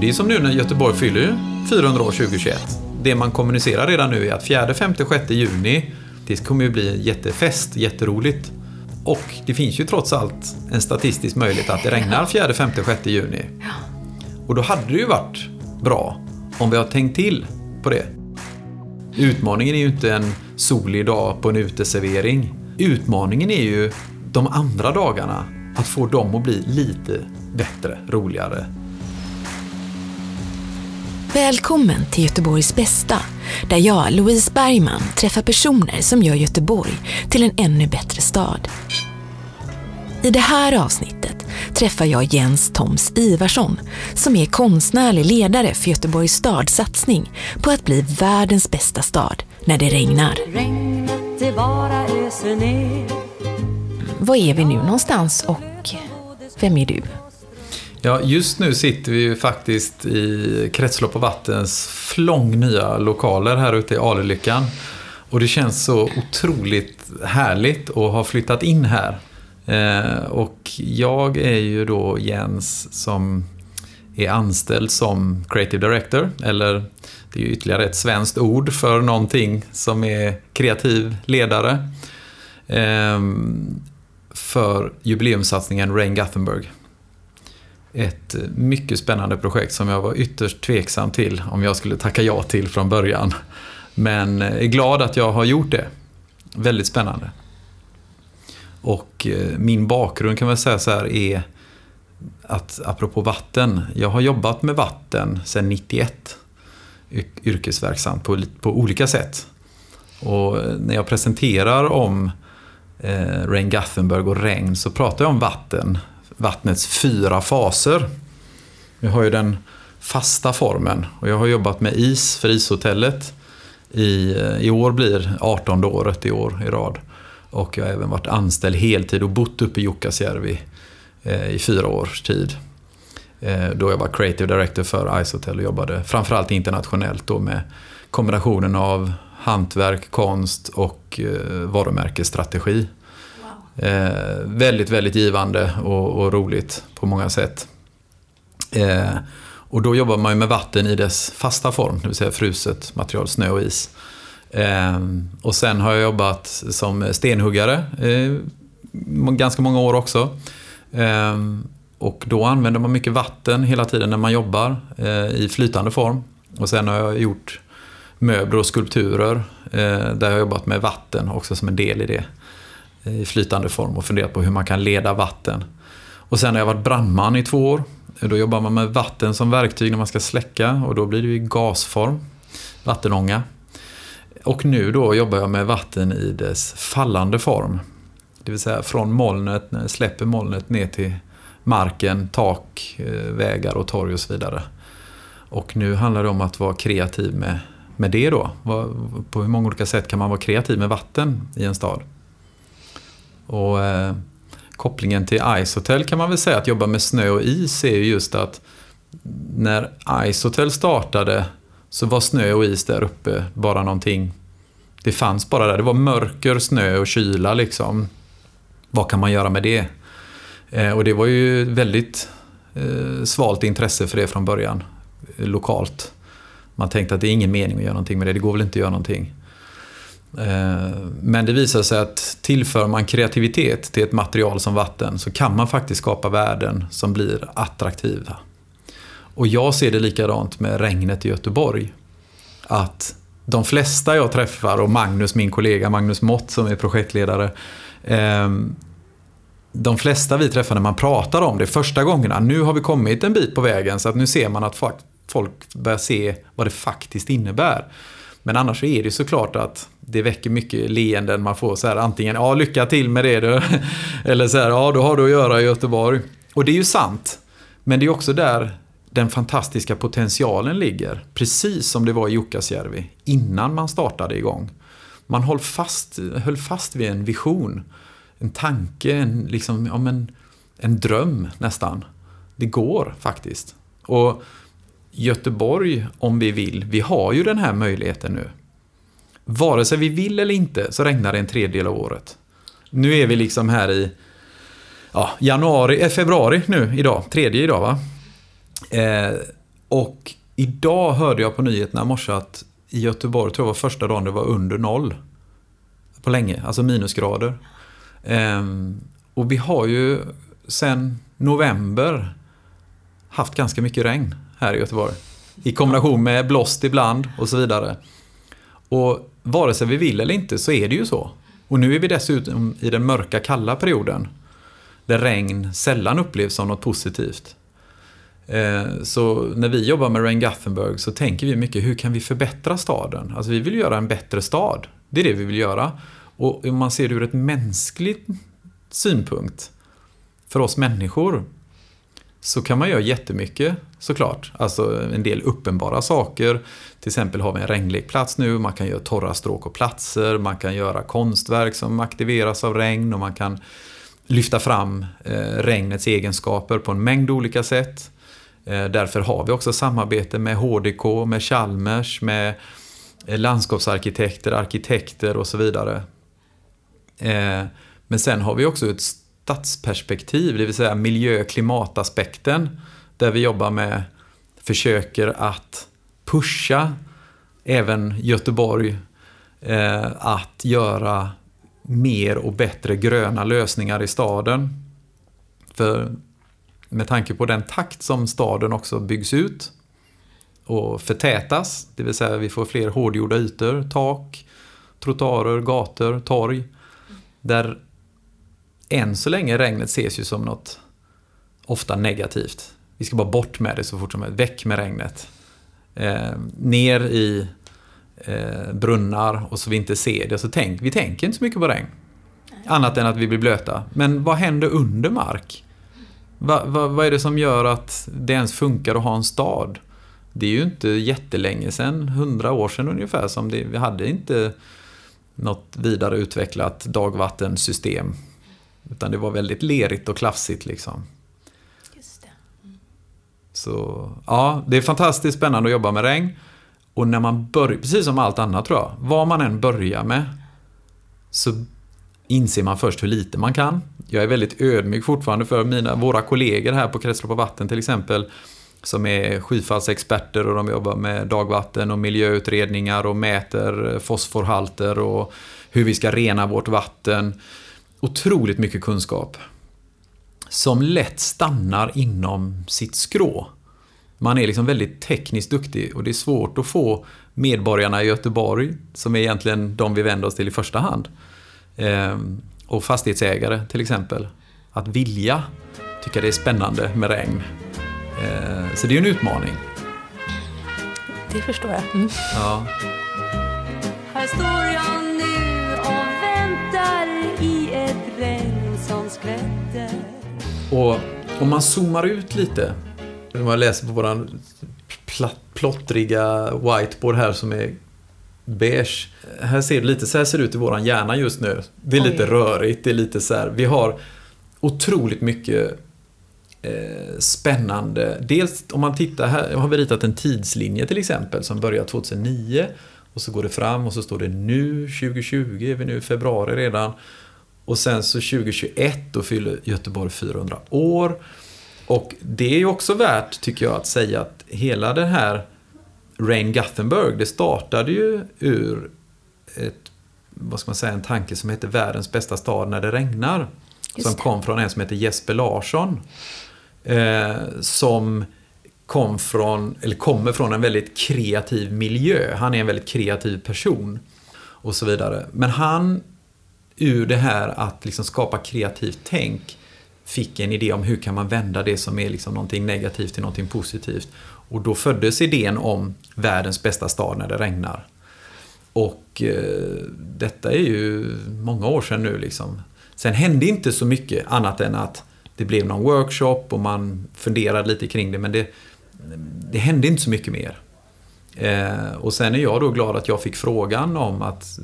Det är som nu när Göteborg fyller 400 år 2021. Det man kommunicerar redan nu är att 4, 5, 6 juni, det kommer ju bli en jättefest, jätteroligt. Och det finns ju trots allt en statistisk möjlighet att det regnar 4, 5, 6 juni. Och då hade det ju varit bra om vi har tänkt till på det. Utmaningen är ju inte en solig dag på en uteservering. Utmaningen är ju de andra dagarna, att få dem att bli lite bättre, roligare. Välkommen till Göteborgs bästa, där jag, Louise Bergman, träffar personer som gör Göteborg till en ännu bättre stad. I det här avsnittet träffar jag Jens Toms Ivarsson som är konstnärlig ledare för Göteborgs stads satsning på att bli världens bästa stad när det regnar. Regnet det bara öser ner Var är vi nu någonstans och vem är du? Ja, just nu sitter vi ju faktiskt i Kretslopp och Vattens flång nya lokaler här ute i Alelyckan. Och det känns så otroligt härligt att ha flyttat in här. Eh, och jag är ju då Jens som är anställd som Creative Director, eller det är ju ytterligare ett svenskt ord för någonting som är kreativ ledare. Eh, för jubileumssatsningen Rain Gothenburg. Ett eh, mycket spännande projekt som jag var ytterst tveksam till om jag skulle tacka ja till från början. Men eh, är glad att jag har gjort det. Väldigt spännande. Och eh, min bakgrund kan man säga så här är att apropå vatten, jag har jobbat med vatten sedan 91. Yrkesverksamt på, på olika sätt. Och när jag presenterar om eh, Rain Gothenburg och regn så pratar jag om vatten. Vattnets fyra faser. Vi har ju den fasta formen och jag har jobbat med is för ishotellet. I, eh, I år blir 18 året i år i rad. Och jag har även varit anställd heltid och bott uppe i Jukkasjärvi eh, i fyra års tid. Eh, då jag var creative director för Ice Hotel och jobbade framförallt internationellt då med kombinationen av hantverk, konst och eh, varumärkesstrategi. Eh, väldigt, väldigt givande och, och, roligt på många sätt. Eh, och då jobbar man ju med vatten i dess fasta form, det vill säga fruset material, snö och is. Eh, och sen har jag jobbat som stenhuggare eh, ganska många år också. Eh, och då använder man mycket vatten hela tiden när man jobbar eh, i flytande form. Och sen har jag gjort möbler och skulpturer eh, där jag har jobbat med vatten också som en del i det. I flytande form och funderat på hur man kan leda vatten. Och sen har jag varit brandman i två år. Då jobbar man med vatten som verktyg när man ska släcka och då blir det i gasform, vattenånga. Och nu då jobbar jag med vatten i dess fallande form. Det vill säga från molnet, när släpper molnet ner till marken, tak, eh, vägar och torg och så vidare. Och nu handlar det om att vara kreativ med, med det då. På hur många olika sätt kan man vara kreativ med vatten i en stad? Och eh, kopplingen till Icehotel kan man väl säga att jobba med snö och is är ju just att när Icehotel startade så var snö och is där uppe bara någonting. Det fanns bara där. Det var mörker, snö och kyla liksom. Vad kan man göra med det? Eh, och det var ju väldigt eh, svalt intresse för det från början. Eh, lokalt. Man tänkte att det är ingen mening att göra någonting med det. Det går väl inte att göra någonting. Eh, men det visar sig att tillför man kreativitet till ett material som vatten så kan man faktiskt skapa värden som blir attraktiva. Och jag ser det likadant med regnet i Göteborg. Att de flesta jag träffar och Magnus, min kollega Magnus Mott som är projektledare. Ehm, de flesta vi träffar när man pratar om det första gångerna, nu har vi kommit en bit på vägen så att nu ser man att folk börjar se vad det faktiskt innebär. Men annars är det såklart att det väcker mycket leenden. Man får så här antingen ja lycka till med det du. Eller så här ja då har du att göra i Göteborg. Och det är ju sant. Men det är också där den fantastiska potentialen ligger. Precis som det var i Jukkasjärvi innan man startade igång. Man höll fast, höll fast vid en vision. En tanke, en, liksom, ja, men, en dröm nästan. Det går faktiskt. Och Göteborg, om vi vill, vi har ju den här möjligheten nu. Vare sig vi vill eller inte så regnar det en tredjedel av året. Nu är vi liksom här i ja, januari, eh, februari nu idag, tredje idag va. Eh, Och idag hörde jag på nyheterna i morse att i Göteborg, tror jag var första dagen det var under noll. På länge, alltså minusgrader. Eh, och vi har ju sen november haft ganska mycket regn här i Göteborg. I kombination med blåst ibland och så vidare. Och vare sig vi vill eller inte så är det ju så. Och nu är vi dessutom i den mörka kalla perioden. Där regn sällan upplevs som något positivt. Eh, så när vi jobbar med Rain Gothenburg så tänker vi mycket hur kan vi förbättra staden? Alltså vi vill göra en bättre stad. Det är det vi vill göra. Och om man ser det ur ett mänskligt synpunkt för oss människor så kan man göra jättemycket såklart. Alltså en del uppenbara saker. Till exempel har vi en regnlekplats nu, man kan göra torra stråk och platser, man kan göra konstverk som aktiveras av regn och man kan lyfta fram eh, regnets egenskaper på en mängd olika sätt. Eh, därför har vi också samarbete med HDK, med Chalmers, med eh, landskapsarkitekter, arkitekter och så vidare. Eh, men sen har vi också ett stadsperspektiv, det vill säga miljö och klimataspekten. Där vi jobbar med, försöker att pusha även Göteborg eh, att göra mer och bättre gröna lösningar i staden. För med tanke på den takt som staden också byggs ut och förtätas, det vill säga vi får fler hårdgjorda ytor, tak, trottoarer, gator, torg. Där än så länge regnet ses ju som något ofta negativt. Vi ska bara bort med det så fort som möjligt, väck med regnet. Eh, ner i eh, brunnar och så vi inte ser det. Så tänk, vi tänker inte så mycket på regn. Annat än att vi blir blöta. Men vad händer under mark? Va, va, vad är det som gör att det ens funkar att ha en stad? Det är ju inte jättelänge sedan, hundra år sedan ungefär, som det, vi hade inte något vidare utvecklat dagvattensystem. Utan det var väldigt lerigt och klafsigt liksom. Just det. Mm. Så ja, det är fantastiskt spännande att jobba med regn. Och när man börjar, precis som allt annat tror jag, vad man än börjar med så inser man först hur lite man kan. Jag är väldigt ödmjuk fortfarande för mina, våra kollegor här på Kretslopp och vatten till exempel som är skyfallsexperter och de jobbar med dagvatten och miljöutredningar och mäter fosforhalter och hur vi ska rena vårt vatten. Otroligt mycket kunskap. Som lätt stannar inom sitt skrå. Man är liksom väldigt tekniskt duktig och det är svårt att få medborgarna i Göteborg, som är egentligen de vi vänder oss till i första hand, ehm, och fastighetsägare till exempel, att vilja tycka det är spännande med regn. Ehm, så det är en utmaning. Det förstår jag. Mm. Ja. Och om man zoomar ut lite om man läser på våran plottriga whiteboard här som är beige. Här ser det lite så här ser det ut i våran hjärna just nu. Det är Oj. lite rörigt, det är lite så här. Vi har otroligt mycket eh, spännande. Dels om man tittar här, har vi ritat en tidslinje till exempel som börjar 2009 och så går det fram och så står det nu 2020, är vi nu i februari redan. Och sen så 2021 då fyller Göteborg 400 år. Och det är ju också värt, tycker jag, att säga att hela den här Rain Gothenburg, det startade ju ur ett, vad ska man säga, en tanke som heter världens bästa stad när det regnar. Just som det. kom från en som heter Jesper Larsson. Eh, som kom från, eller kommer från en väldigt kreativ miljö. Han är en väldigt kreativ person. Och så vidare. Men han, ur det här att liksom skapa kreativt tänk, fick en idé om hur kan man vända det som är liksom någonting negativt till någonting positivt. Och då föddes idén om världens bästa stad när det regnar. Och eh, detta är ju många år sedan nu liksom. Sen hände inte så mycket annat än att det blev någon workshop och man funderade lite kring det men det, det hände inte så mycket mer. Eh, och sen är jag då glad att jag fick frågan om att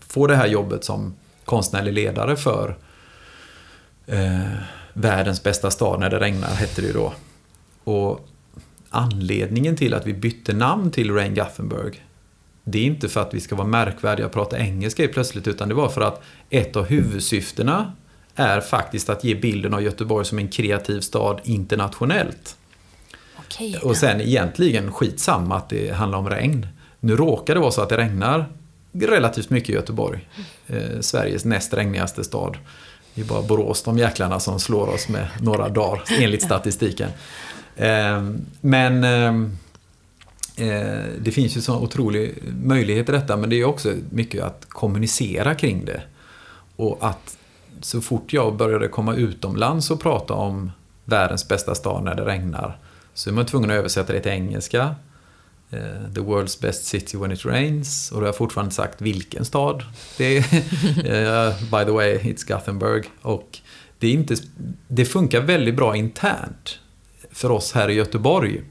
få det här jobbet som konstnärlig ledare för eh, världens bästa stad när det regnar, hette det ju då. Och anledningen till att vi bytte namn till Rain Gothenburg det är inte för att vi ska vara märkvärdiga och prata engelska plötsligt utan det var för att ett av huvudsyftena är faktiskt att ge bilden av Göteborg som en kreativ stad internationellt. Okej. Och sen egentligen skitsamma att det handlar om regn. Nu råkar det vara så att det regnar relativt mycket i Göteborg. Eh, Sveriges näst regnigaste stad. Det är bara Borås, de jäklarna, som slår oss med några dagar enligt statistiken. Eh, men ehm, eh, det finns ju så otrolig möjlighet i detta men det är också mycket att kommunicera kring det. Och att så fort jag började komma utomlands och prata om världens bästa stad när det regnar så är man tvungen att översätta det till engelska. Eh, the world's best city when it rains. Och då har jag fortfarande sagt vilken stad. Det är, eh, by the way, it's Gothenburg. Och det, är inte, det funkar väldigt bra internt för oss här i Göteborg.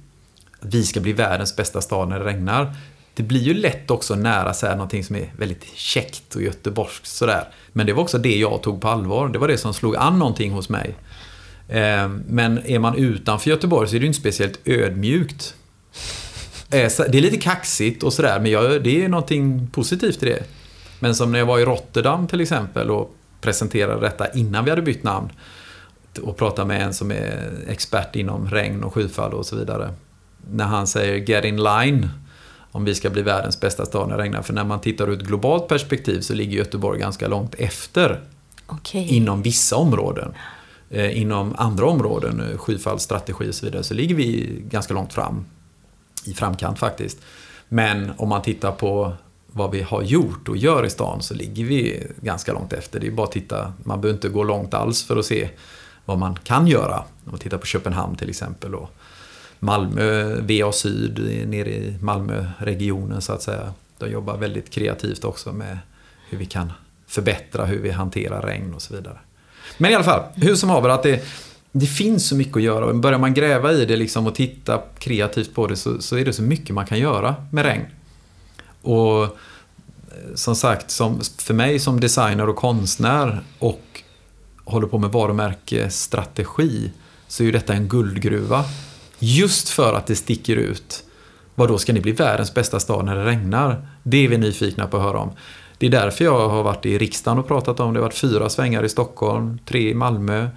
Vi ska bli världens bästa stad när det regnar. Det blir ju lätt också nära så här, någonting som är väldigt käckt och göteborgskt sådär. Men det var också det jag tog på allvar. Det var det som slog an någonting hos mig. Eh, Men är man utanför Göteborg så är det ju inte speciellt ödmjukt. Eh, Det är lite kaxigt och sådär, men jag, det är någonting positivt i det. Men som när jag var i Rotterdam till exempel och presenterade detta innan vi hade bytt namn och pratade med en som är expert inom regn och skyfall och så vidare. När han säger “get in line” om vi ska bli världens bästa stad när det regnar. För när man tittar ur ett globalt perspektiv så ligger Göteborg ganska långt efter Okej. inom vissa områden. Eh, inom andra områden, eh, skyfallsstrategi och så vidare, så ligger vi ganska långt fram. I framkant faktiskt. Men om man tittar på vad vi har gjort och gör i stan så ligger vi ganska långt efter. Det är bara att titta, man behöver inte gå långt alls för att se vad man kan göra. Om man tittar på Köpenhamn till exempel och Malmö, VA Syd nere i Malmöregionen så att säga. De jobbar väldigt kreativt också med hur vi kan förbättra hur vi hanterar regn och så vidare. Men i alla fall, hur som haver att det, det finns så mycket att göra. Och Börjar man gräva i det liksom och titta kreativt på det så, så är det så mycket man kan göra med regn. Och eh, som sagt, som, för mig som designer och konstnär och håller på med varumärkesstrategi så är ju detta en guldgruva. Just för att det sticker ut. Vad då ska ni bli världens bästa stad när det regnar? Det är vi nyfikna på att höra om. Det är därför jag har varit i riksdagen och pratat om det. Det har varit fyra svängar i Stockholm, tre i Malmö,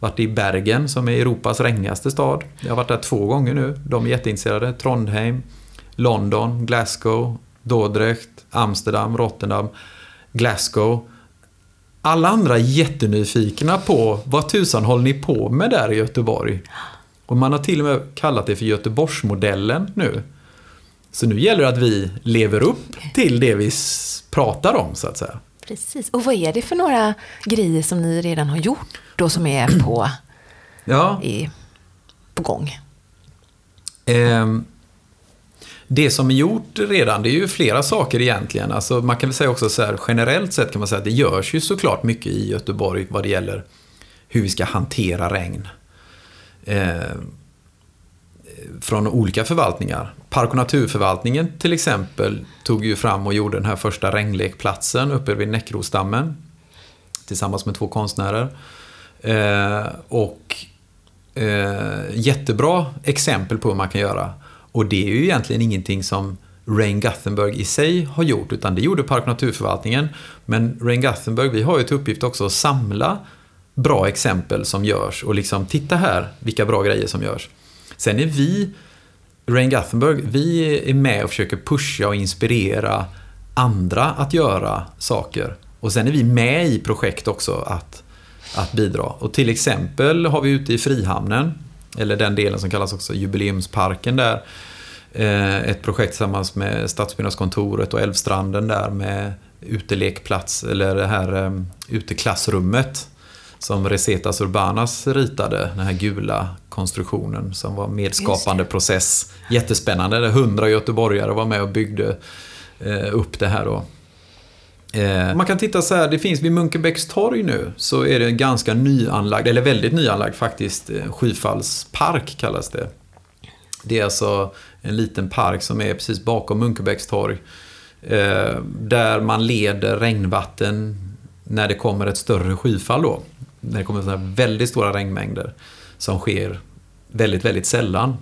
varit i Bergen som är Europas regnigaste stad. Jag har varit där två gånger nu. De är jätteintresserade. Trondheim, London, Glasgow, Dordrecht, Amsterdam, Rotterdam, Glasgow. Alla andra är jättenyfikna på vad tusan håller ni på med där i Göteborg? Och man har till och med kallat det för Göteborgsmodellen nu. Så nu gäller det att vi lever upp till det vi pratar om så att säga. Precis. Och vad är det för några grejer som ni redan har gjort då som är på, Ja, i, på gång? Ehm, det som är gjort redan, det är ju flera saker egentligen. Alltså man kan väl säga också så här, generellt sett kan man säga att det görs ju såklart mycket i Göteborg vad det gäller hur vi ska hantera regn. Ehm, från olika förvaltningar. Park och naturförvaltningen till exempel tog ju fram och gjorde den här första regnlekplatsen uppe vid Näckrosdammen. Tillsammans med två konstnärer. Eh, och eh, jättebra exempel på hur man kan göra. Och det är ju egentligen ingenting som Rain Gothenburg i sig har gjort, utan det gjorde Park och naturförvaltningen. Men Rain Gothenburg, vi har ju till uppgift också att samla bra exempel som görs och liksom titta här vilka bra grejer som görs. Sen är vi, Rain Gothenburg, vi är med och försöker pusha och inspirera andra att göra saker. Och sen är vi med i projekt också att, att bidra. Och till exempel har vi ute i Frihamnen, eller den delen som kallas också Jubileumsparken där, eh, ett projekt tillsammans med Stadsbyggnadskontoret och Älvstranden där med utelekplats, eller det här eh, uteklassrummet som Resetas Urbanas ritade, den här gula konstruktionen som var medskapande process. Jättespännande, det 100 göteborgare var med och byggde eh, upp det här då. Eh, man kan titta så här, det finns vid Munkebäcks torg nu så är det en ganska nyanlagd, eller väldigt nyanlagd faktiskt, eh, Skyfallspark kallas det. Det är alltså en liten park som är precis bakom Munkebäcks torg. Eh, där man leder regnvatten när det kommer ett större skyfall då. När det kommer så här väldigt stora regnmängder som sker väldigt, väldigt sällan.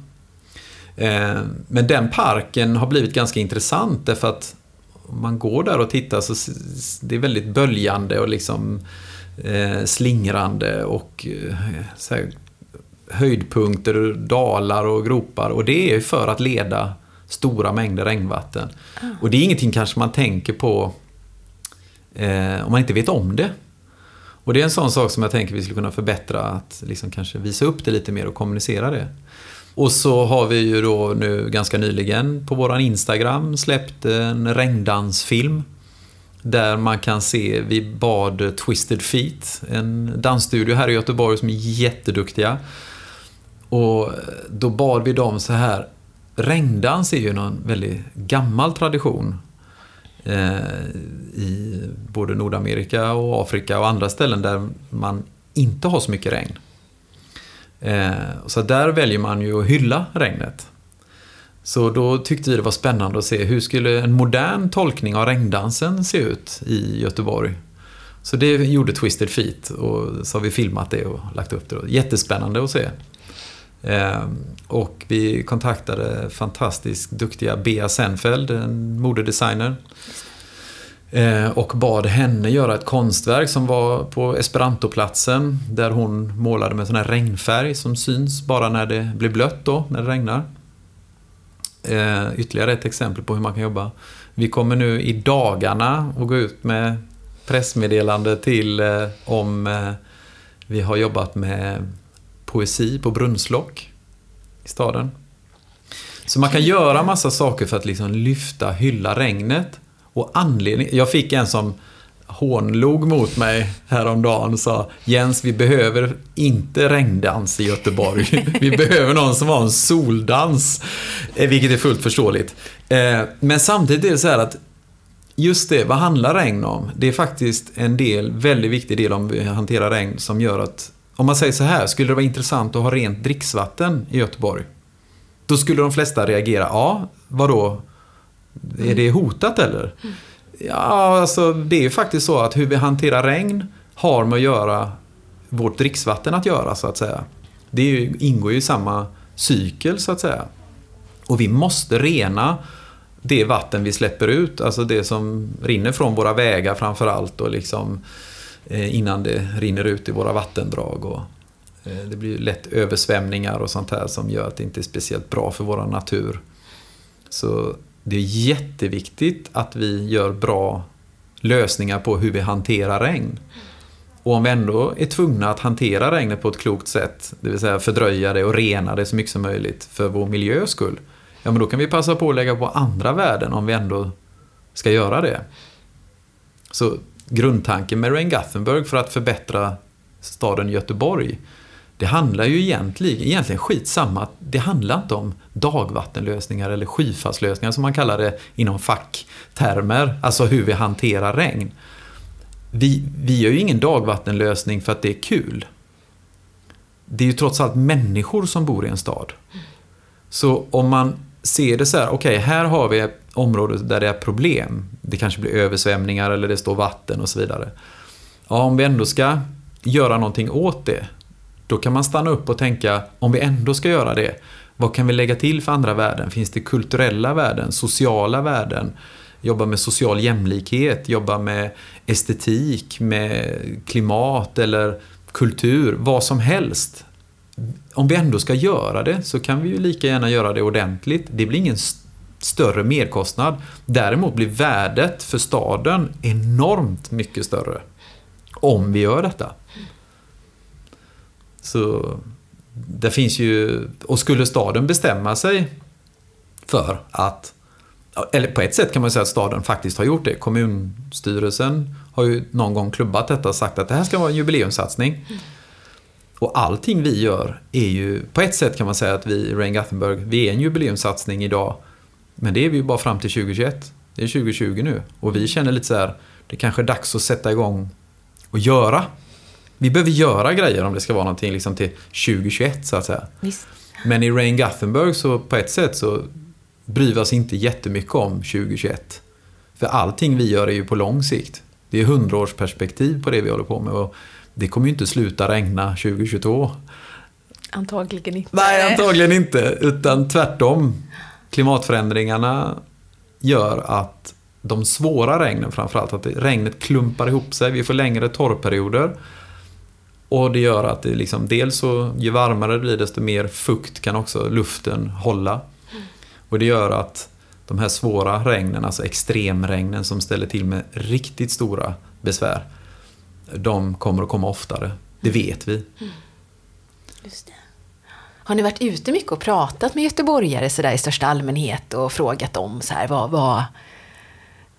Men den parken har blivit ganska intressant därför att om man går där och tittar så det är väldigt böljande och liksom eh, slingrande och eh, här, höjdpunkter, dalar och gropar. Och det är för att leda stora mängder regnvatten. Och det är ingenting kanske man tänker på eh, om man inte vet om det. Och det är en sån sak som jag tänker vi skulle kunna förbättra, att liksom kanske visa upp det lite mer och kommunicera det. Och så har vi ju då nu ganska nyligen på våran Instagram släppt en regndansfilm. Där man kan se, vi bad Twisted Feet, en dansstudio här i Göteborg som är jätteduktiga. Och då bad vi dem så här, regndans är ju någon väldigt gammal tradition eh, i både Nordamerika och Afrika och andra ställen där man inte har så mycket regn. Eh, så där väljer man ju att hylla regnet. Så då tyckte vi det var spännande att se hur skulle en modern tolkning av regndansen se ut i Göteborg. Så det gjorde Twisted Feet och så har vi filmat det och lagt upp det. Jättespännande att se. Eh, och vi kontaktade fantastiskt duktiga Bea Senfeld, en modedesigner. Eh, och bad henne göra ett konstverk som var på Esperantoplatsen där hon målade med sån här regnfärg som syns bara när det blir blött då, när det regnar. Eh, ytterligare ett exempel på hur man kan jobba. Vi kommer nu i dagarna att gå ut med pressmeddelande till eh, om vi har jobbat med poesi på Brunnslock i staden. Så man kan göra massa saker för att liksom lyfta, hylla regnet. Och anledning, jag fick en som hånlog mot mig häromdagen och sa Jens, vi behöver inte regndans i Göteborg. vi behöver någon som har en soldans. Eh, vilket är fullt förståeligt. Eh, men samtidigt är det så här att just det, vad handlar regn om? Det är faktiskt en del, väldigt viktig del om vi hanterar regn som gör att om man säger så här, skulle det vara intressant att ha rent dricksvatten i Göteborg? Då skulle de flesta reagera, ja, vadå? Är det hotat eller? Ja, alltså det är ju faktiskt så att hur vi hanterar regn har med att göra vårt dricksvatten att göra så att säga. Det ju, ingår ju i samma cykel så att säga. Och vi måste rena det vatten vi släpper ut, alltså det som rinner från våra vägar framför allt och liksom eh, innan det rinner ut i våra vattendrag. Och, eh, det blir lätt översvämningar och sånt här som gör att det inte är speciellt bra för vår natur. Så det är jätteviktigt att vi gör bra lösningar på hur vi hanterar regn. Och om vi ändå är tvungna att hantera regnet på ett klokt sätt, det vill säga fördröja det och rena det så mycket som möjligt för vår miljös skull, ja men då kan vi passa på att lägga på andra värden om vi ändå ska göra det. Så grundtanken med Rain Gothenburg för att förbättra staden Göteborg det handlar ju egentligen, egentligen skitsamma. Det handlar inte om dagvattenlösningar eller skyfallslösningar som man kallar det inom facktermer. Alltså hur vi hanterar regn. Vi, vi gör ju ingen dagvattenlösning för att det är kul. Det är ju trots allt människor som bor i en stad. Så om man ser det så här, okej, okay, här har vi ett område där det är problem. Det kanske blir översvämningar eller det står vatten och så vidare. Ja, om vi ändå ska göra någonting åt det, då kan man stanna upp och tänka, om vi ändå ska göra det, vad kan vi lägga till för andra värden? Finns det kulturella värden, sociala värden? Jobba med social jämlikhet, jobba med estetik, med klimat eller kultur, vad som helst. Om vi ändå ska göra det så kan vi ju lika gärna göra det ordentligt. Det blir ingen större merkostnad. Däremot blir värdet för staden enormt mycket större om vi gör detta. Så det finns ju, och skulle staden bestämma sig för att, eller på ett sätt kan man säga att staden faktiskt har gjort det. Kommunstyrelsen har ju någon gång klubbat detta och sagt att det här ska vara en jubileumssatsning. Och allting vi gör är ju, på ett sätt kan man säga att vi, Rain Gothenburg, vi är en jubileumssatsning idag. Men det är vi ju bara fram till 2021. Det är 2020 nu. Och vi känner lite så här, det kanske är dags att sätta igång och göra vi behöver göra grejer om det ska vara någonting liksom till 2021 så att säga. Visst. Men i Rain Gothenburg så på ett sätt så bryr vi oss inte jättemycket om 2021. För allting vi gör är ju på lång sikt. Det är hundraårsperspektiv på det vi håller på med och det kommer ju inte sluta regna 2022. Antagligen inte. Nej, antagligen inte. Utan tvärtom. Klimatförändringarna gör att de svåra regnen framförallt, att regnet klumpar ihop sig. Vi får längre torrperioder. Och det gör att det liksom, dels så, ju varmare det blir desto mer fukt kan också luften hålla. Och det gör att de här svåra regnen, alltså extremregnen som ställer till med riktigt stora besvär, de kommer att komma oftare. Det vet vi. Just det. Har ni varit ute mycket och pratat med göteborgare så i största allmänhet och frågat dem så här, vad, vad,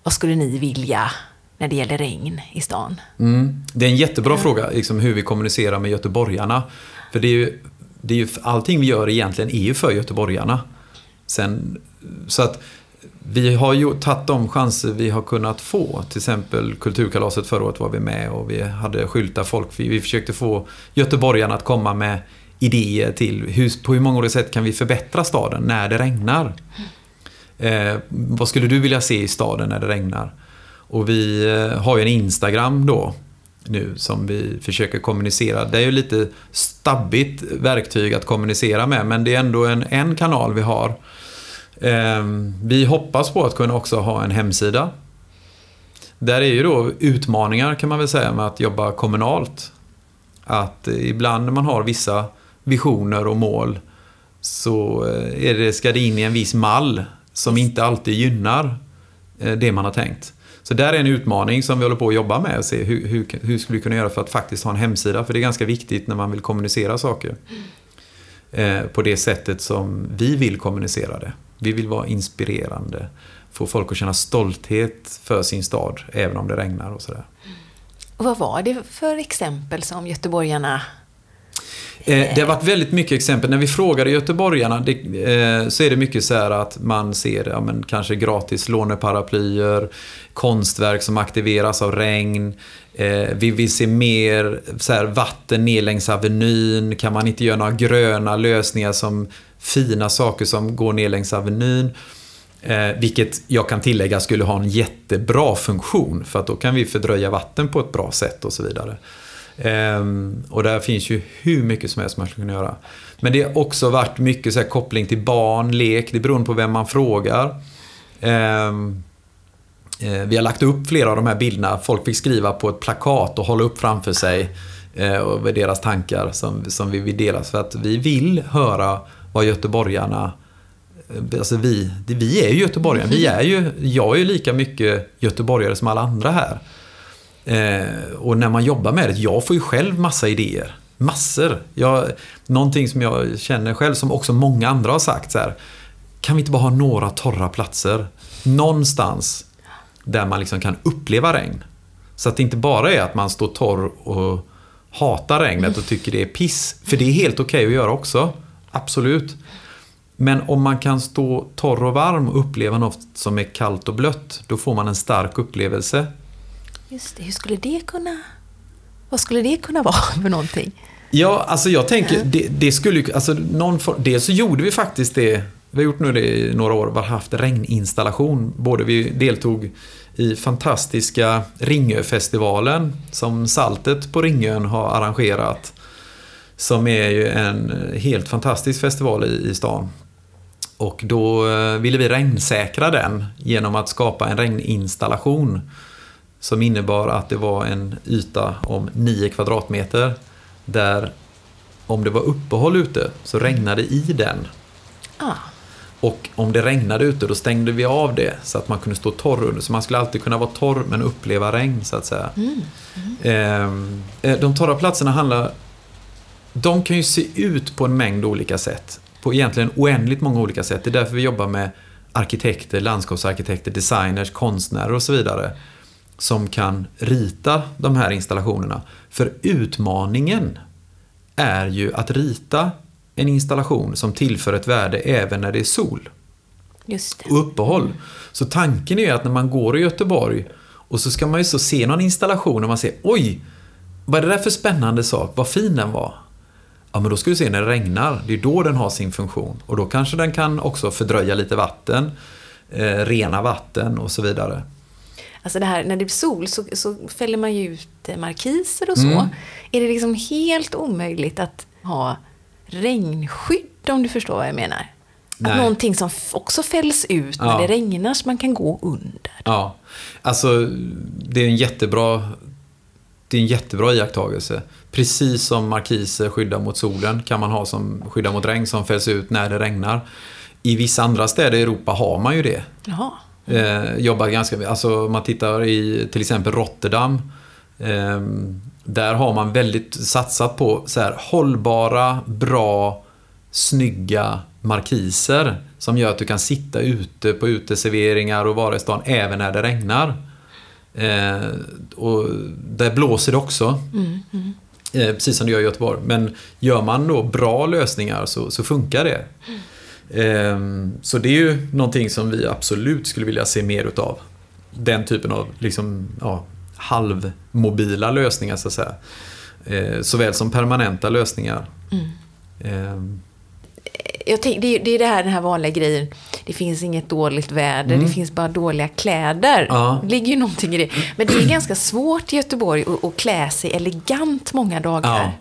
vad skulle ni vilja när det gäller regn i stan? Mm. Det är en jättebra fråga, liksom hur vi kommunicerar med göteborgarna. För det är ju, det är ju, allting vi gör egentligen är ju för göteborgarna. Sen, så att vi har ju tagit de chanser vi har kunnat få. Till exempel Kulturkalaset förra året var vi med och vi hade skyltar folk. Vi, vi försökte få göteborgarna att komma med idéer till hur, på hur många olika sätt kan vi förbättra staden när det regnar. Eh, vad skulle du vilja se i staden när det regnar? Och vi eh, har ju en Instagram då nu som vi försöker kommunicera. Det är ju lite stabbigt verktyg att kommunicera med men det är ändå en, en kanal vi har. Eh, vi hoppas på att kunna också ha en hemsida. Där är ju då utmaningar kan man väl säga med att jobba kommunalt. Att ibland när man har vissa visioner och mål så eh, är det, ska det in i en viss mall som inte alltid gynnar eh, det man har tänkt. Så där är en utmaning som vi håller på att jobba med. se hur, hur, hur skulle vi kunna göra för att faktiskt ha en hemsida? För det är ganska viktigt när man vill kommunicera saker. Eh, på det sättet som vi vill kommunicera det. Vi vill vara inspirerande. Få folk att känna stolthet för sin stad, även om det regnar och sådär. Och vad var det för exempel som göteborgarna Eh, det har varit väldigt mycket exempel. När vi frågade göteborgarna det, eh, så är det mycket så här att man ser ja, men kanske gratis låneparaplyer, konstverk som aktiveras av regn. Eh, vi vill se mer så här, vatten ner längs Avenyn. Kan man inte göra några gröna lösningar som fina saker som går ner längs Avenyn? Eh, vilket jag kan tillägga skulle ha en jättebra funktion för att då kan vi fördröja vatten på ett bra sätt och så vidare. Ehm, och där finns ju hur mycket som helst man skulle kunna göra. Men det har också varit mycket så koppling till barn, lek, det beror på vem man frågar. Ehm, eh, vi har lagt upp flera av de här bilderna. Folk fick skriva på ett plakat och hålla upp framför sig eh, och deras tankar som, som vi vill dela. För att vi vill höra vad göteborgarna eh, Alltså vi, vi är ju göteborgare. Vi är ju, jag är ju lika mycket göteborgare som alla andra här. Eh, och när man jobbar med det, jag får ju själv massa idéer. Massor. Jag, någonting som jag känner själv, som också många andra har sagt så här, Kan vi inte bara ha några torra platser? Någonstans där man liksom kan uppleva regn. Så att det inte bara är att man står torr och hatar regnet och tycker det är piss. För det är helt okej okay att göra också. Absolut. Men om man kan stå torr och varm och uppleva något som är kallt och blött, då får man en stark upplevelse. Just det, hur skulle det kunna... Vad skulle det kunna vara för någonting? Ja, alltså jag tänker, det, det skulle. Alltså någon for, dels så gjorde vi faktiskt det, vi har gjort nu det i några år, vi har haft regninstallation. Både vi deltog i fantastiska Ringöfestivalen som Saltet på Ringön har arrangerat. Som är ju en helt fantastisk festival i, i stan. Och då eh, ville vi regnsäkra den genom att skapa en regninstallation som innebar att det var en yta om 9 kvadratmeter. Där om det var uppehåll ute så regnade i den. Ah. Och om det regnade ute då stängde vi av det så att man kunde stå torr under. Så man skulle alltid kunna vara torr men uppleva regn så att säga. Mm. Mm. De torra platserna handlar... De kan ju se ut på en mängd olika sätt. På egentligen oändligt många olika sätt. Det är därför vi jobbar med arkitekter, landskapsarkitekter, designers, konstnärer och så vidare som kan rita de här installationerna. För utmaningen är ju att rita en installation som tillför ett värde även när det är sol. Just det. Och uppehåll. Så tanken är att när man går i Göteborg och så ska man ju så se någon installation och man ser oj, vad är det där för spännande sak, vad fin den var. Ja, men då ska du se när det regnar, det är då den har sin funktion. Och då kanske den kan också fördröja lite vatten, eh, rena vatten och så vidare. Alltså det här, när det blir sol så, så fäller man ju ut markiser och så. Mm. Är det liksom helt omöjligt att ha regnskydd om du förstår vad jag menar? Nej. Att någonting som också fälls ut ja. när det regnar så man kan gå under. Ja, alltså det är en jättebra, det är en jättebra iakttagelse. Precis som markiser skyddar mot solen kan man ha som skyddar mot regn som fälls ut när det regnar. I vissa andra städer i Europa har man ju det. Jaha. Eh, jobbar ganska, alltså om man tittar i till exempel Rotterdam. Eh, där har man väldigt satsat på så här, hållbara, bra, snygga markiser. Som gör att du kan sitta ute på uteserveringar och vara i stan även när det regnar. Eh, och där blåser det också. Eh, precis som det gör i Göteborg. Men gör man då bra lösningar så, så funkar det. Ehm, Så det är ju någonting som vi absolut skulle vilja se mer utav. Den typen av liksom, ja, halvmobila lösningar så att säga. Eh, Såväl som permanenta lösningar. Ehm, Jag tänk, det, är, det är det här, den här vanliga grejen. Det finns inget dåligt väder, det finns bara dåliga kläder. Mm. Ja. Det ligger ju någonting i det. Men det är ganska svårt i Göteborg att, att klä sig elegant många dagar. Ja.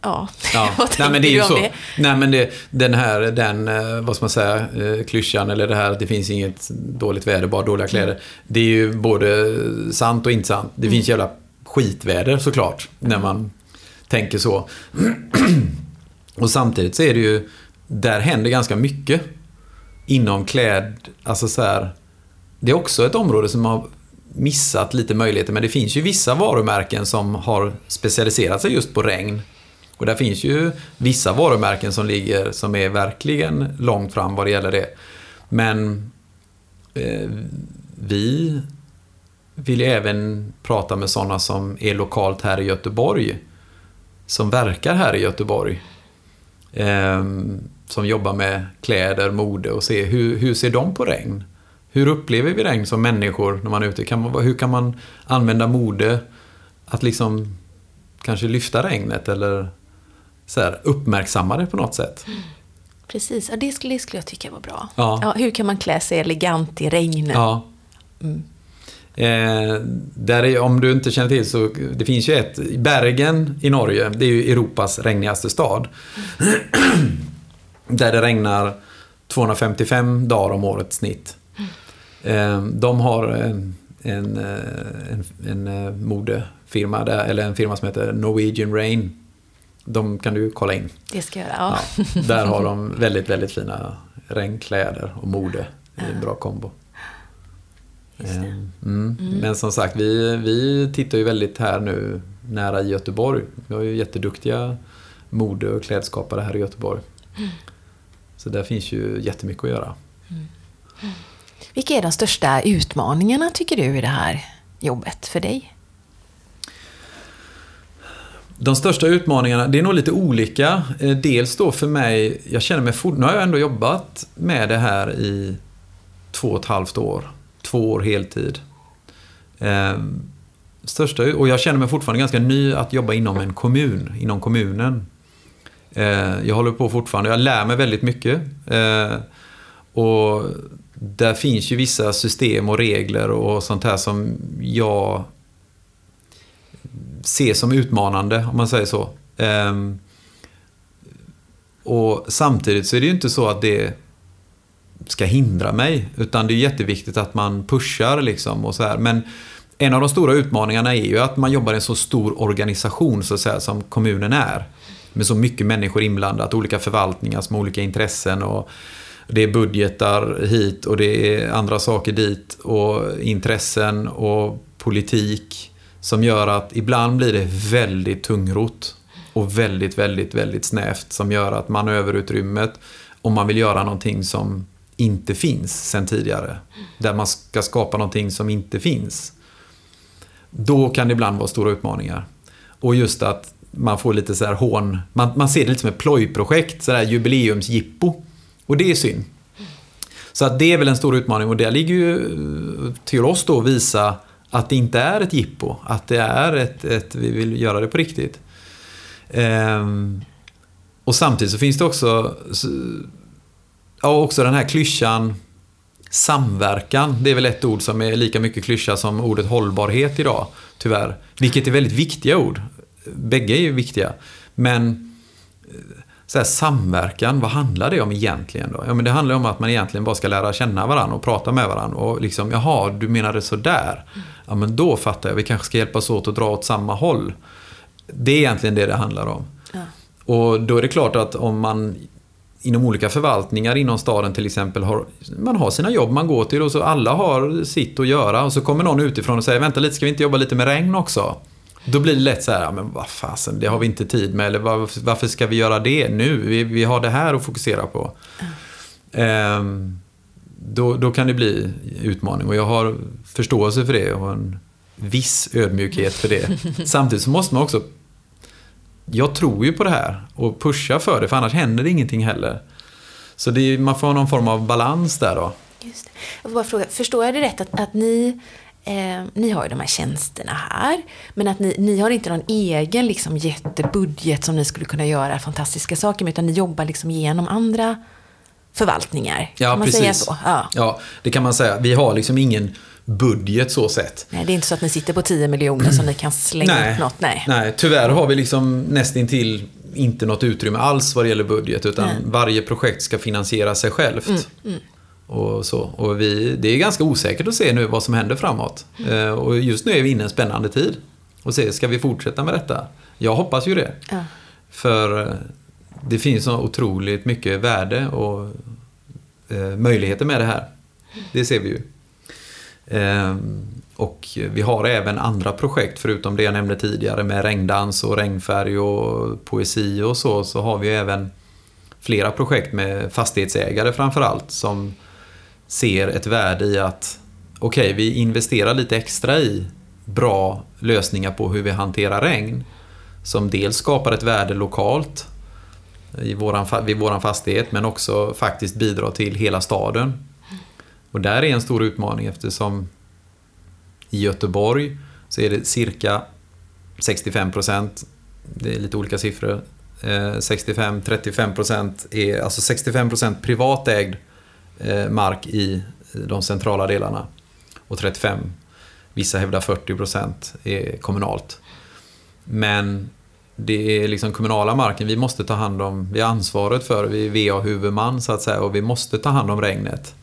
Ja, Ja, nej men det är ju så. det? Nej men det, den här, den, eh, vad ska man säga, eh, klyschan eller det här att det finns inget dåligt väder, bara dåliga kläder. Det är ju både sant och inte sant. Det finns jävla skitväder såklart, när man tänker så. och samtidigt så är det ju, där händer ganska mycket. Inom kläd, alltså så här, det är också ett område som har missat lite möjligheter, men det finns ju vissa varumärken som har specialiserat sig just på regn. Och där finns ju vissa varumärken som ligger, som är verkligen långt fram vad det gäller det. Men eh, vi vill ju även prata med sådana som är lokalt här i Göteborg. Som verkar här i Göteborg. Eh, som jobbar med kläder, mode och se hur, hur ser de på regn? Hur upplever vi regn som människor när man är ute? Kan man, hur kan man använda mode att liksom kanske lyfta regnet eller så här, uppmärksamma det på något sätt? Precis, ja, det, skulle, det skulle jag tycka var bra. Ja. hur kan man klä sig elegant i regnet? Ja. Eh, där är, om du inte känner till så det finns ju ett, Bergen i Norge, det är ju Europas regnigaste stad. där det regnar 255 dagar om året snitt. Eh, de har en, en, eh, en, en eh, modefirma, där, eller en firma som heter Norwegian Rain. De kan du kolla in. Det ska jag göra. Ja, Ja. där har de väldigt, väldigt fina regnkläder och mode i en bra kombo. Just det. Eh, Mm. Men som sagt, vi, vi tittar ju väldigt här nu nära Göteborg. Vi har ju jätteduktiga mode och klädskapare här i Göteborg. Så där finns ju jättemycket att göra. Vilka är de största utmaningarna tycker du i det här jobbet för dig? De största utmaningarna, det är nog lite olika. Eh, dels då för mig, jag känner mig fort, nu har jag ändå jobbat med det här i två och ett halvt år. Två år heltid. Ehm, största, och jag känner mig fortfarande ganska ny att jobba inom en kommun, inom kommunen. Ehm, jag håller på fortfarande, jag lär mig väldigt mycket. Ehm, och där finns ju vissa system och regler och sånt här som jag se som utmanande, om man säger så. Ehm, och samtidigt så är det ju inte så att det ska hindra mig, utan det är jätteviktigt att man pushar liksom och så här. Men en av de stora utmaningarna är ju att man jobbar i en så stor organisation så att säga, som kommunen är. Med så mycket människor inblandat, olika förvaltningar som har olika intressen och det är budgetar hit och det är andra saker dit och intressen och politik som gör att ibland blir det väldigt tungrot och väldigt, väldigt, väldigt snävt som gör att manöverutrymmet om man vill göra någonting som inte finns sen tidigare, där man ska skapa någonting som inte finns, då kan det ibland vara stora utmaningar. Och just att man får lite så här hån, man, man ser det lite som ett plojprojekt, sådär jubileumsjippo. Och det är synd. Så att det är väl en stor utmaning och det ligger ju eh, till oss då att visa att det inte är ett jippo, att det är ett, ett vi vill göra det på riktigt. Ehm, och samtidigt så finns det också, ja, också den här klyschan samverkan. Det är väl ett ord som är lika mycket klyscha som ordet hållbarhet idag, tyvärr. Vilket är väldigt viktiga ord. Bägge är ju viktiga. Men så här, samverkan, vad handlar det om egentligen då? Ja, men det handlar om att man egentligen bara ska lära känna varandra och prata med varandra. Och liksom, jaha, du menar det sådär? Ja, men då fattar jag. Vi kanske ska hjälpas åt att dra åt samma håll. Det är egentligen det det handlar om. Ja. Och då är det klart att om man inom olika förvaltningar inom staden till exempel har, man har sina jobb man går till och så alla har sitt att göra och så kommer någon utifrån och säger vänta lite, ska vi inte jobba lite med regn också? Då blir det lätt så här, ja, men vad fasen, det har vi inte tid med eller var, varför ska vi göra det nu? Vi, vi har det här att fokusera på. Ehm, då, då kan det bli utmaning och jag har förståelse för det och en viss ödmjukhet för det. Samtidigt så måste man också jag tror ju på det här och pushar för det för annars händer det ingenting heller. Så är, man får ha någon form av balans där då. Just det. Jag får bara fråga, förstår jag det rätt att, att ni, eh, ni har ju de här tjänsterna här, men att ni, ni har inte någon egen liksom, jättebudget som ni skulle kunna göra fantastiska saker med, utan ni jobbar liksom genom andra förvaltningar? Ja, kan man precis. säga så? Ja. Ja, det kan man säga. Vi har liksom ingen budget så sett. Nej, det är inte så att ni sitter på 10 miljoner som ni kan slänga upp något. Nej. Nej, tyvärr har vi liksom nästintill inte något utrymme alls vad det gäller budget utan Nej. Mm, varje projekt ska finansiera sig självt. Och, så. och vi, det är ganska osäkert att se nu vad som händer framåt. Eh, och just nu är vi inne i en spännande tid. Och se, ska vi fortsätta med detta? Jag hoppas ju det. Ja. För eh, det finns så otroligt mycket värde och eh, möjligheter med det här. Det ser vi ju. Ehm, och vi har även andra projekt förutom det jag nämnde tidigare med regndans och regnfärg och poesi och så. Så har vi även flera projekt med fastighetsägare framförallt som ser ett värde i att okej, vi investerar lite extra i bra lösningar på hur vi hanterar regn. Som dels skapar ett värde lokalt i våran, vid våran fastighet men också faktiskt bidrar till hela staden. Och där är en stor utmaning eftersom i Göteborg så är det cirka 65 procent, det är lite olika siffror, eh, 65-35 procent är alltså 65 procent privatägd mark i de centrala delarna och 35, vissa hävdar 40 procent är kommunalt. Men det är liksom kommunala marken vi måste ta hand om, vi har ansvaret för, vi är VA-huvudman så att säga och vi måste ta hand om regnet.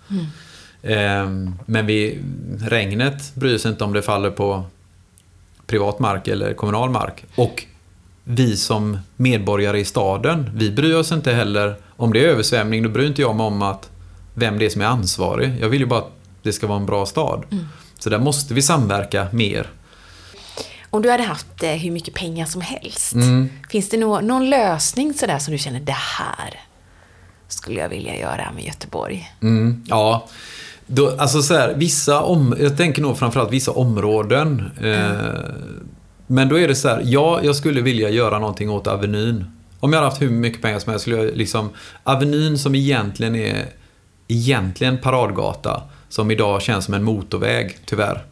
Ehm, Men vi, regnet bryr sig inte om det faller på privat mark eller kommunal mark. Och vi som medborgare i staden, vi bryr oss inte heller om det är översvämning, då bryr inte jag mig om att vem det är som är ansvarig. Jag vill ju bara att det ska vara en bra stad. Så där måste vi samverka mer. Om du hade haft eh, hur mycket pengar som helst, Mm. finns det nå- någon lösning sådär som du känner, det här skulle jag vilja göra med Göteborg? Mm, ja. Då, alltså så här, vissa om, jag tänker nog framförallt vissa områden. Eh, men då är det så här, ja, jag skulle vilja göra någonting åt Avenyn. Om jag hade haft hur mycket pengar som helst skulle jag liksom, Avenyn som egentligen är egentligen paradgata, som idag känns som en motorväg, tyvärr.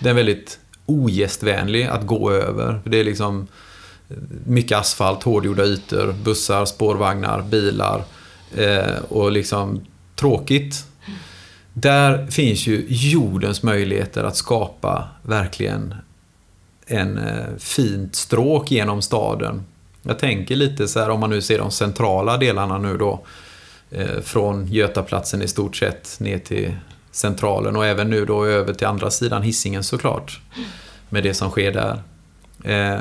Den är väldigt ogästvänlig att gå över. Det är liksom eh, mycket asfalt, hårdgjorda ytor, bussar, spårvagnar, bilar eh, och liksom tråkigt. Där finns ju jordens möjligheter att skapa verkligen en eh, fint stråk genom staden. Jag tänker lite så här om man nu ser de centrala delarna nu då. Eh, från Götaplatsen i stort sett ner till Centralen och även nu då över till andra sidan Hisingen såklart. Med det som sker där. Eh,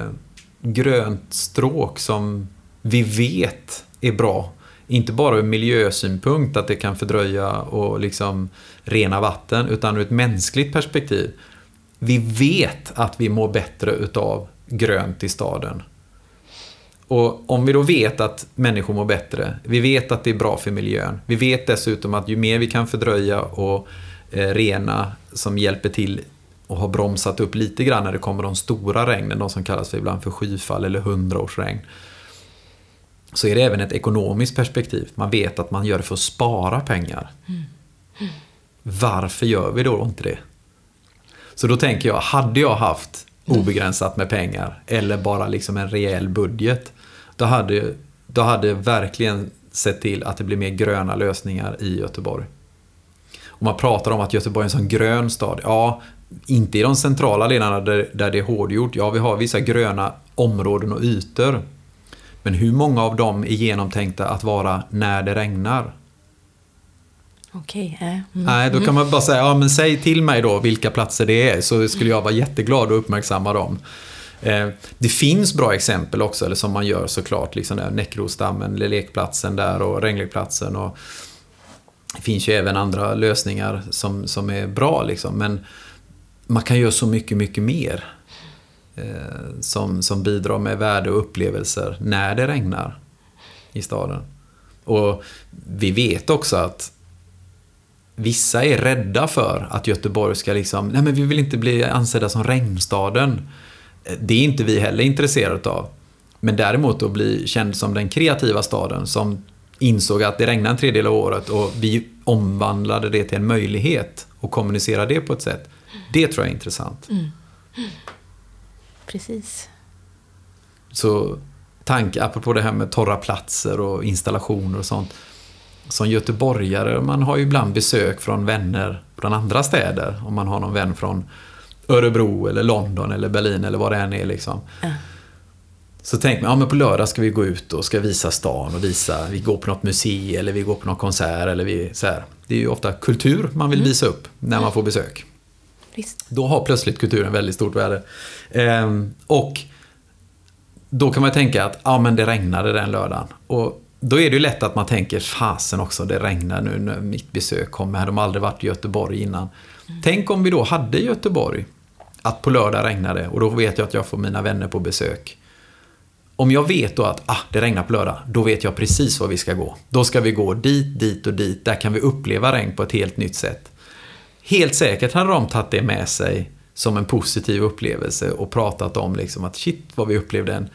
grönt stråk som vi vet är bra. Inte bara ur miljösynpunkt att det kan fördröja och liksom rena vatten utan ur ett mänskligt perspektiv. Vi vet att vi mår bättre utav grönt i staden. Och om vi då vet att människor mår bättre, vi vet att det är bra för miljön. Vi vet dessutom att ju mer vi kan fördröja och eh, rena som hjälper till och har bromsat upp lite grann när det kommer de stora regnen, de som kallas för ibland för skyfall eller hundraårsregn. Så är det även ett ekonomiskt perspektiv. Man vet att man gör det för att spara pengar. Varför gör vi då inte det? Så då tänker jag, hade jag haft obegränsat med pengar eller bara liksom en rejäl budget, då hade, då hade jag verkligen sett till att det blir mer gröna lösningar i Göteborg. Om man pratar om att Göteborg är en sån grön stad, ja, inte i de centrala delarna där, där det är hårdgjort. Ja, vi har vissa gröna områden och ytor. Men hur många av dem är genomtänkta att vara när det regnar? Okej. eh, mm. Nej, då kan man bara säga, ja men säg till mig då vilka platser det är så skulle jag vara jätteglad och uppmärksamma dem. Eh, det finns bra exempel också, eller som man gör såklart, liksom där Näckrosdammen, lekplatsen där och Ränglekplatsen. Och det finns ju även andra lösningar som, som är bra liksom, men man kan göra så mycket, mycket mer. Eh, som, som bidrar med värde och upplevelser när det regnar i staden. Och vi vet också att vissa är rädda för att Göteborg ska liksom, nej men vi vill inte bli ansedda som regnstaden. Det är inte vi heller intresserade av. Men däremot att bli känd som den kreativa staden som insåg att det regnar en tredjedel av året och vi omvandlade det till en möjlighet och kommunicera det på ett sätt. Det tror jag är intressant. Mm. Precis. Så tanke, apropå det här med torra platser och installationer och sånt. Som göteborgare, man har ju ibland besök från vänner från andra städer. Om man har någon vän från Örebro eller London eller Berlin eller vad det än är liksom. Mm. Så tänker man, ja men på lördag ska vi gå ut och ska visa stan och visa, vi går på något museum eller vi går på någon konsert eller vi, så här. Det är ju ofta kultur man vill mm. visa upp när man får besök. Visst. Då har plötsligt kulturen väldigt stort värde. Ehm, och då kan man tänka att ja, men det regnade den lördagen. Och då är det ju lätt att man tänker, fasen också, det regnar nu när mitt besök kommer. De har aldrig varit i Göteborg innan. Mm. Tänk om vi då hade Göteborg, att på lördag regnade och då vet jag att jag får mina vänner på besök. Om jag vet då att ah, det regnar på lördag, då vet jag precis var vi ska gå. Då ska vi gå dit, dit och dit. Där kan vi uppleva regn på ett helt nytt sätt. Helt säkert hade de tagit det med sig som en positiv upplevelse och pratat om liksom att shit vad vi upplevde en,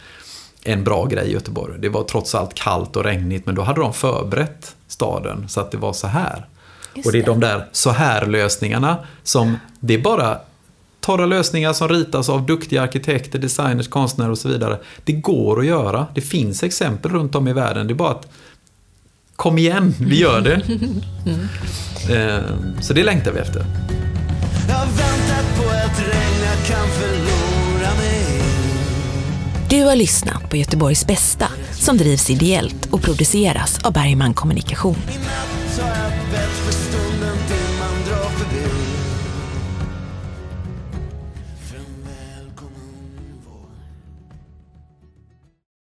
en bra grej i Göteborg. Det var trots allt kallt och regnigt men då hade de förberett staden så att det var så här. Just och det är de där så här lösningarna som det är bara torra lösningar som ritas av duktiga arkitekter, designers, konstnärer och så vidare. Det går att göra. Det finns exempel runt om i världen. Det är bara att kom igen, vi gör det. Mm. Så det längtar vi efter. Jag har väntat på att regn jag kan förlora mig Du har lyssnat på Göteborgs bästa som drivs ideellt och produceras av Bergman Kommunikation.